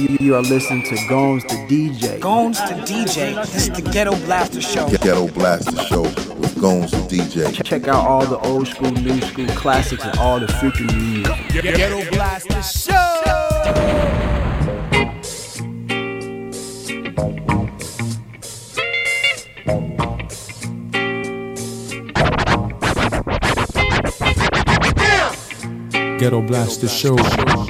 You, you are listening to Gomes the DJ. Gones to DJ. This is the Ghetto Blaster Show. Ghetto Blaster Show with Gomes the DJ. Check out all the old school, new school classics, and all the freaking new music. Ghetto Blaster Show. Ghetto Blaster Show.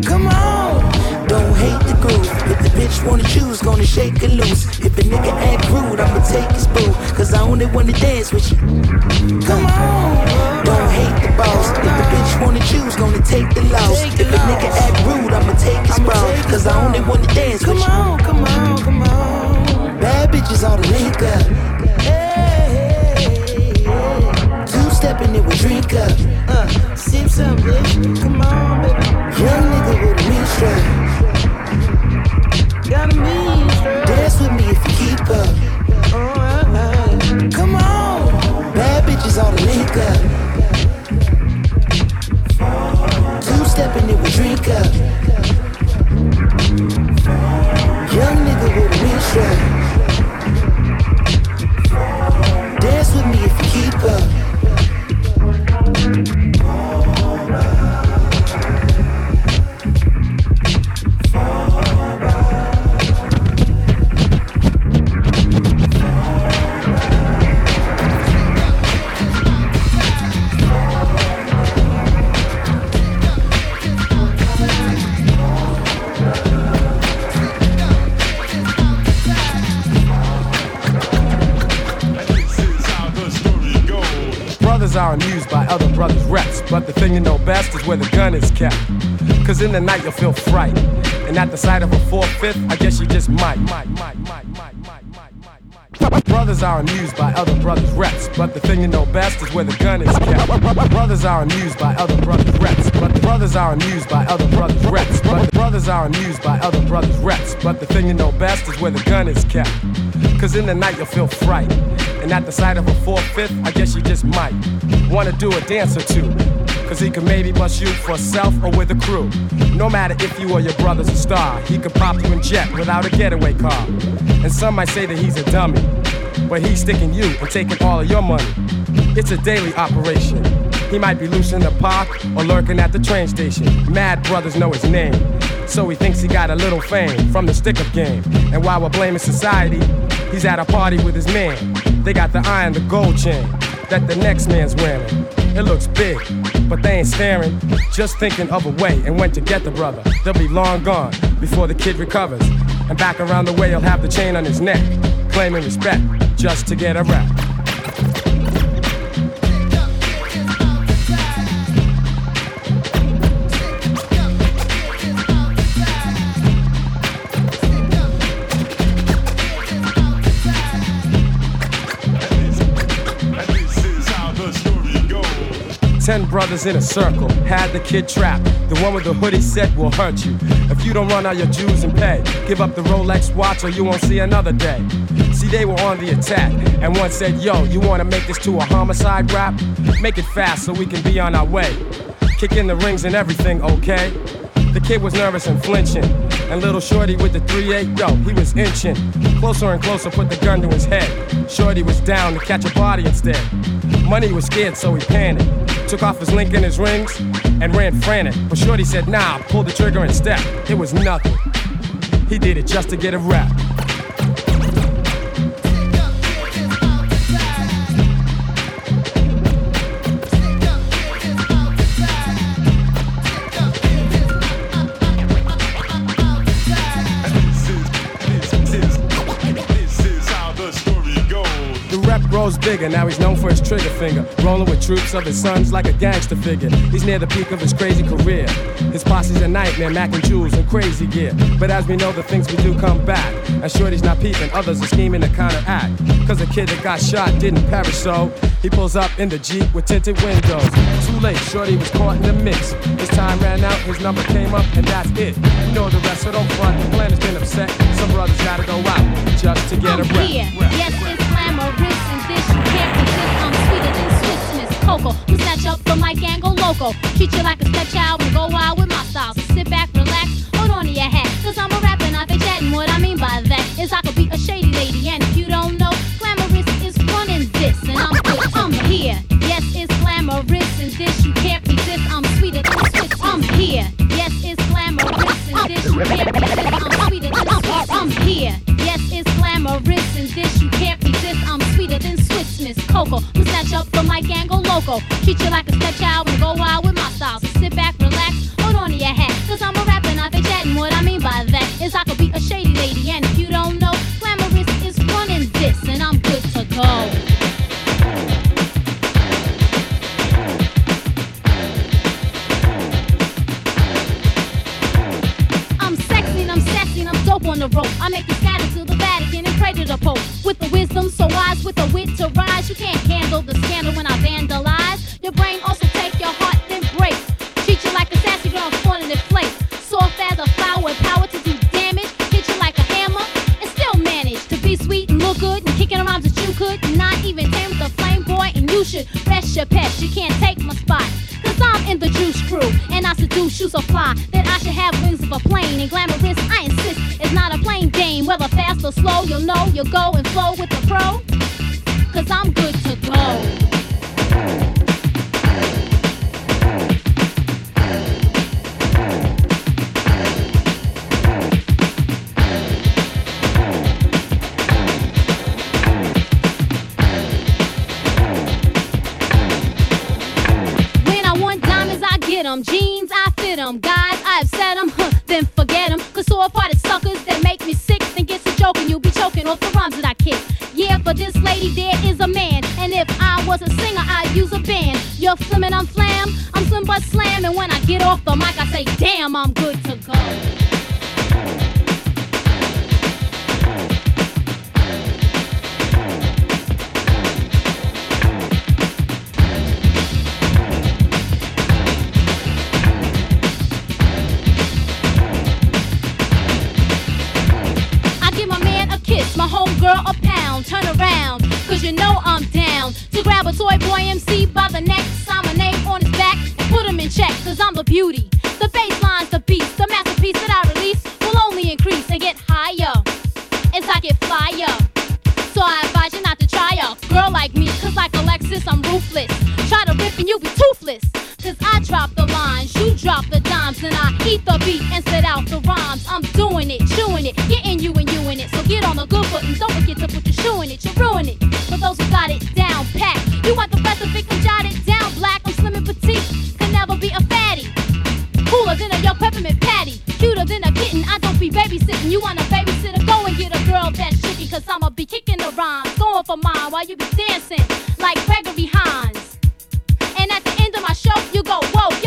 Come on, don't hate the groove. If the bitch wanna choose, gonna shake it loose. If a nigga act rude, I'ma take his boo. Cause I only wanna dance with you. Come on, don't hate the boss. If the bitch wanna choose, gonna take the loss. If a nigga act rude, I'ma take his ball. Cause I only wanna dance with you. Come on, come on, come on. Bad bitches all the link up. Two stepping it with drink up. Uh, sip some, bitch. In the night you'll feel fright. And at the sight of a four-fifth, I guess you just might. might, might, might, might, might, might, might, might. Brothers are amused by other brothers' reps, but the thing you know best is where the gun is kept. Brothers are amused by other brothers' reps, but brothers are amused by other brothers' reps, but the brothers are amused by other brothers' reps, but the thing you know best is where the gun is kept. Cause in the night you'll feel fright. And at the sight of a four-fifth, I guess you just might wanna do a dance or two. Cause he could maybe bust you for self or with a crew. No matter if you or your brother's a star, he could pop you in jet without a getaway car. And some might say that he's a dummy, but he's sticking you and taking all of your money. It's a daily operation. He might be loose in the park or lurking at the train station. Mad brothers know his name, so he thinks he got a little fame from the stick up game. And while we're blaming society, he's at a party with his man. They got the eye and the gold chain that the next man's wearing. It looks big, but they ain't staring, just thinking of a way and when to get the brother. They'll be long gone before the kid recovers. And back around the way, he'll have the chain on his neck, claiming respect just to get a rap. Ten brothers in a circle had the kid trapped. The one with the hoodie said will hurt you. If you don't run out your dues and pay, give up the Rolex watch or you won't see another day. See, they were on the attack, and one said, Yo, you wanna make this to a homicide rap? Make it fast so we can be on our way. Kick in the rings and everything, okay? The kid was nervous and flinching. And little Shorty with the 3-8, yo, he was inching. Closer and closer, put the gun to his head. Shorty was down to catch a body instead. Money was scared, so he panicked. Took off his link and his rings and ran frantic. But Shorty said, nah, pull the trigger and step. It was nothing. He did it just to get a rap. Grows bigger. Now he's known for his trigger finger. Rolling with troops of his sons like a gangster figure. He's near the peak of his crazy career. His posse's a nightmare, Mac and Jules and crazy gear. But as we know, the things we do come back. And Shorty's not peeping, others are scheming to counteract. Cause the kid that got shot didn't perish, so he pulls up in the Jeep with tinted windows. Too late, Shorty was caught in the mix. His time ran out, his number came up, and that's it. You know the rest, so don't front. The plan has been upset. Some brothers gotta go out just to get I'm a rep. here. Yes, it's glamorous and this you can't resist. I'm sweeter than Swiss Miss Coco. Who snatch up the mic and go loco. Treat you like a stepchild and go wild with my style. So sit back, relax, hold on to your hat. Cause I'm a rapper, not they chatting. What I mean by that is I could be a shady lady. And if you don't know, glamorous is running this. And I'm. I'm here. Yes, it's glamorous and this you can't resist. I'm sweeter than Swiss. I'm here. Yes, it's glamorous and this you can't resist. Miss Coco. Snatch up the mic and go loco. Treat you like a stepchild and go wild with my style. So sit back, relax, hold on to your hat. Cause I'm a rapper, not they chatting. What I mean by that is I could be a shady lady. And if you don't know, glamorous is running this. And I'm good to go. I'm sexy I'm sassy I'm dope on the rope. I make you Pope. With the wisdom so wise, with the wit to rise, you can't handle the scandal when I vandalize. Your brain also take your heart then break. Treat you like a sassy girl, falling in place. Soft as a flower with power to do damage. Hit you like a hammer and still manage to be sweet and look good and kicking around that you could. Not even tame the flame boy, and you should rest your pest. You can't take my spot. Cause I'm in the juice crew, and I seduce you so fly that I should have wings of a plane. And glamorous, I insist, or slow, you'll know you'll go and flow with the pro. Cause I'm good to go. I cuter than a yo peppermint patty, cuter than a kitten. I don't be babysitting. You want a babysitter? Go and get a girl that's chicky, cause I'ma be kicking the rhymes, going for mine while you be dancing like Gregory Hines. And at the end of my show, you go whoa.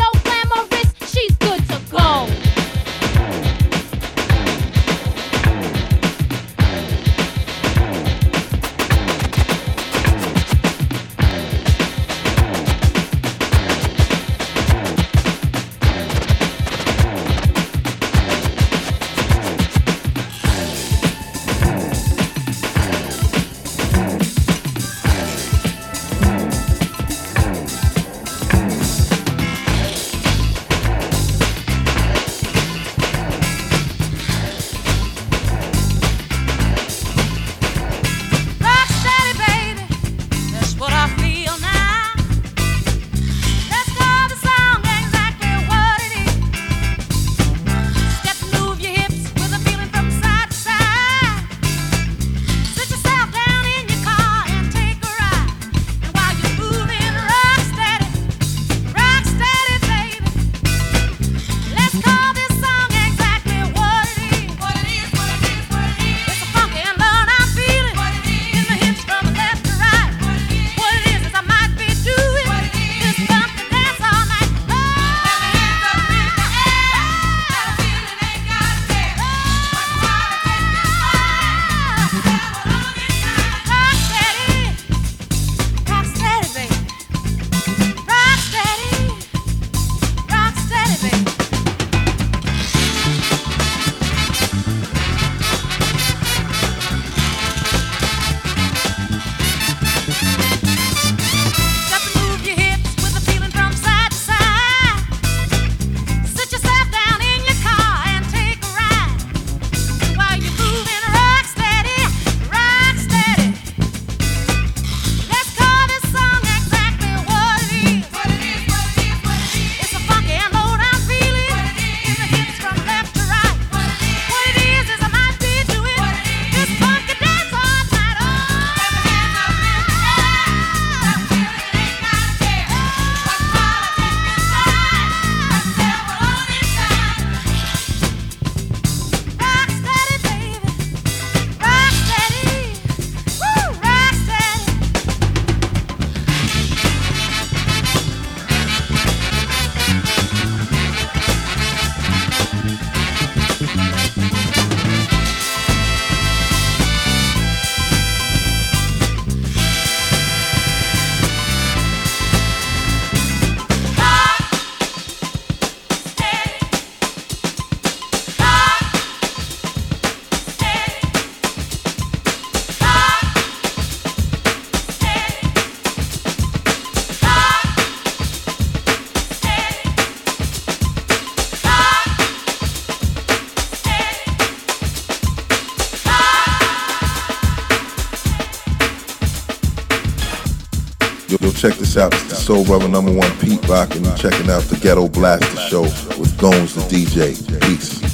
Soul Brother number one Pete Rock and checking out the Ghetto Blaster show with Gomes the DJ. Peace.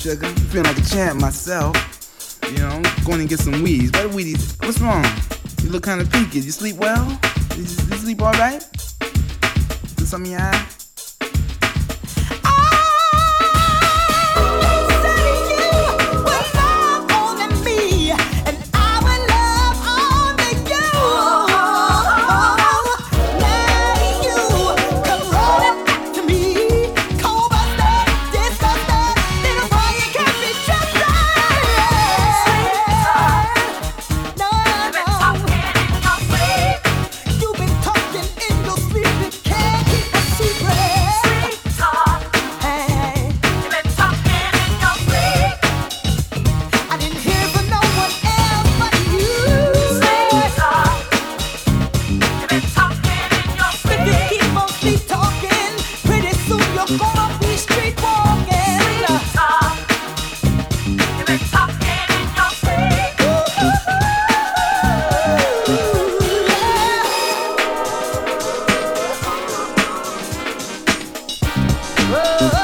Sugar? I'm feeling like a champ myself. You know, going to get some weeds. What weedies? What's wrong? You look kind of peaked. You sleep well? You, you sleep all right? Is some of your eye? Feel the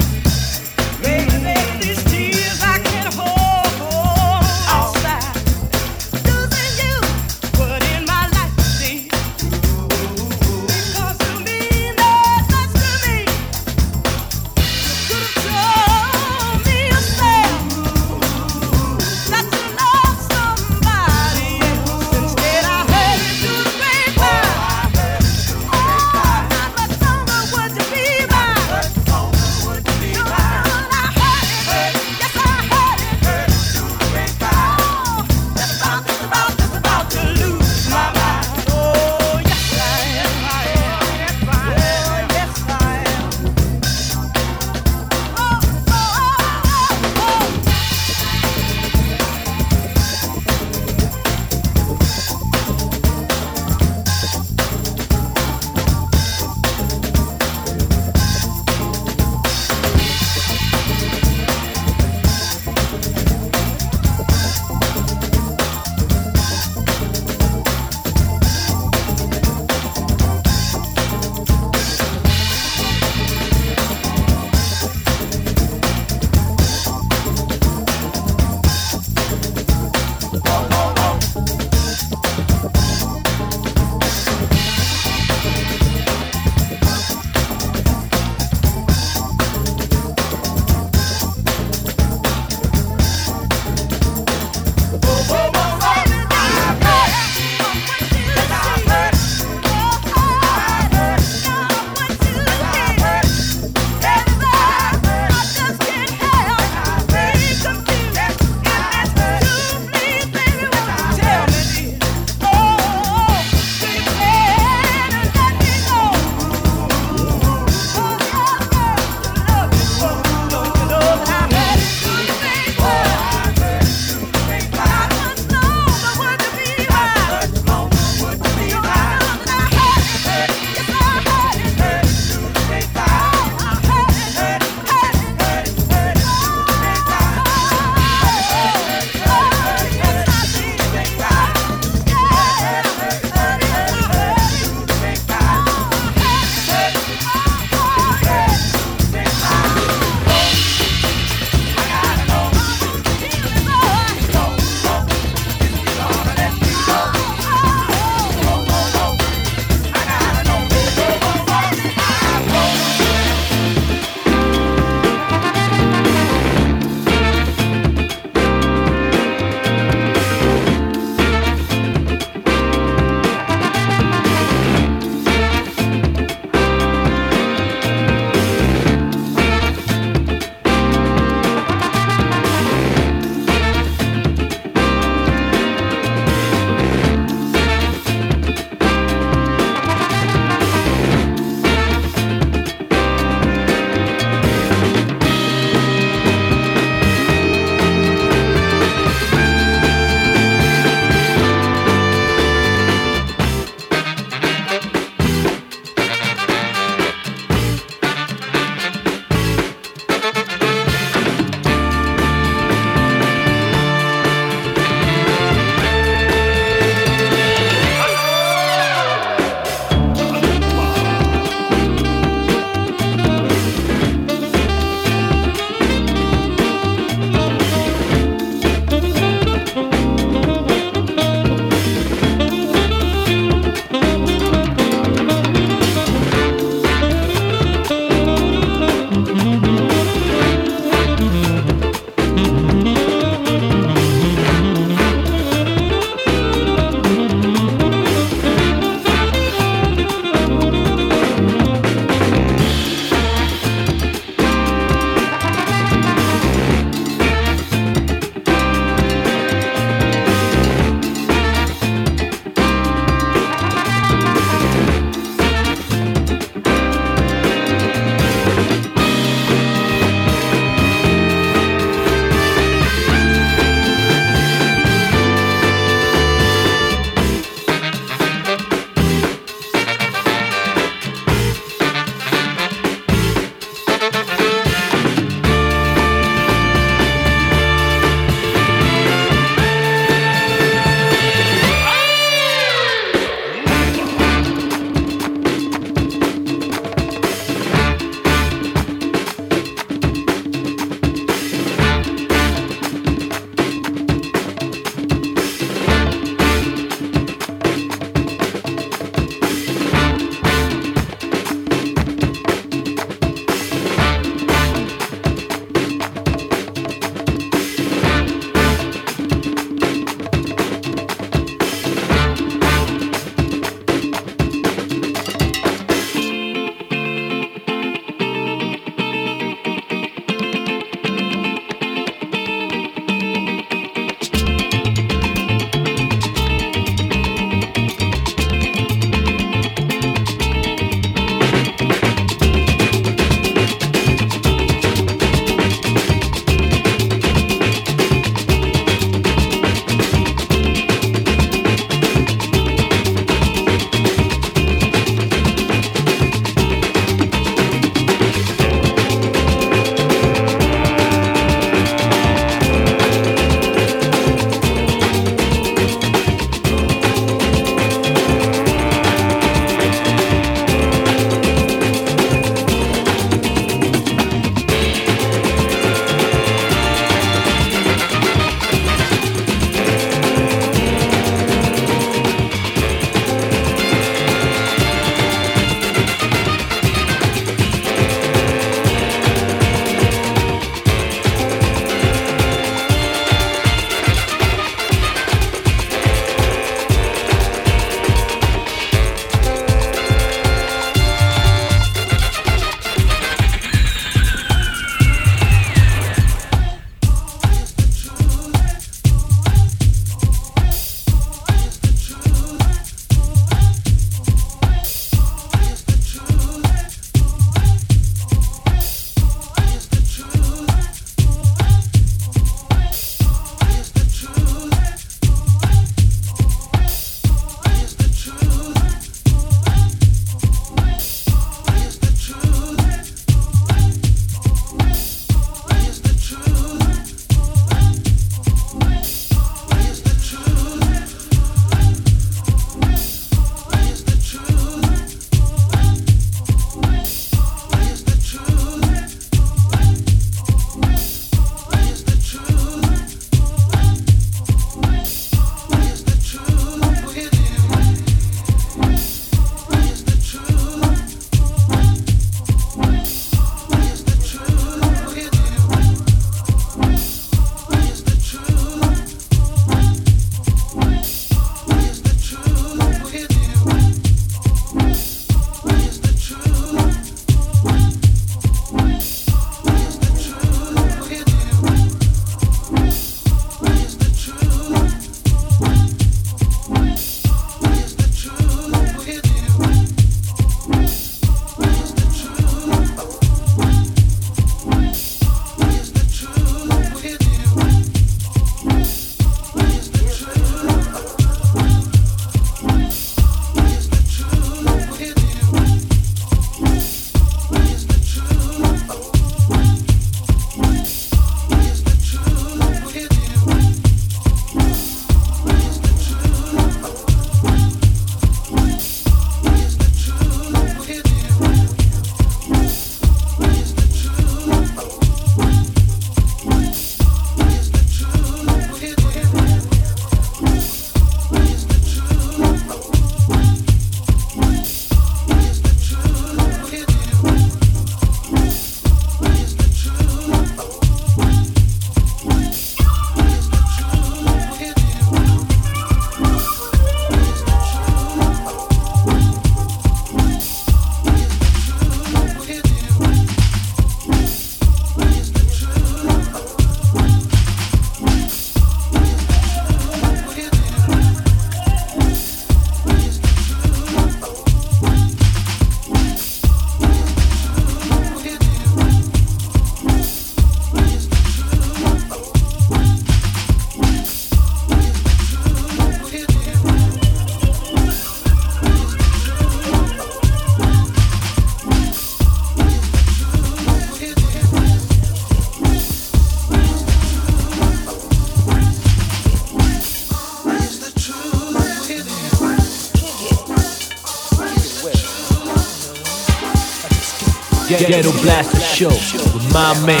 Ghetto Blaster Show with my man,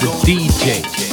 the DJ.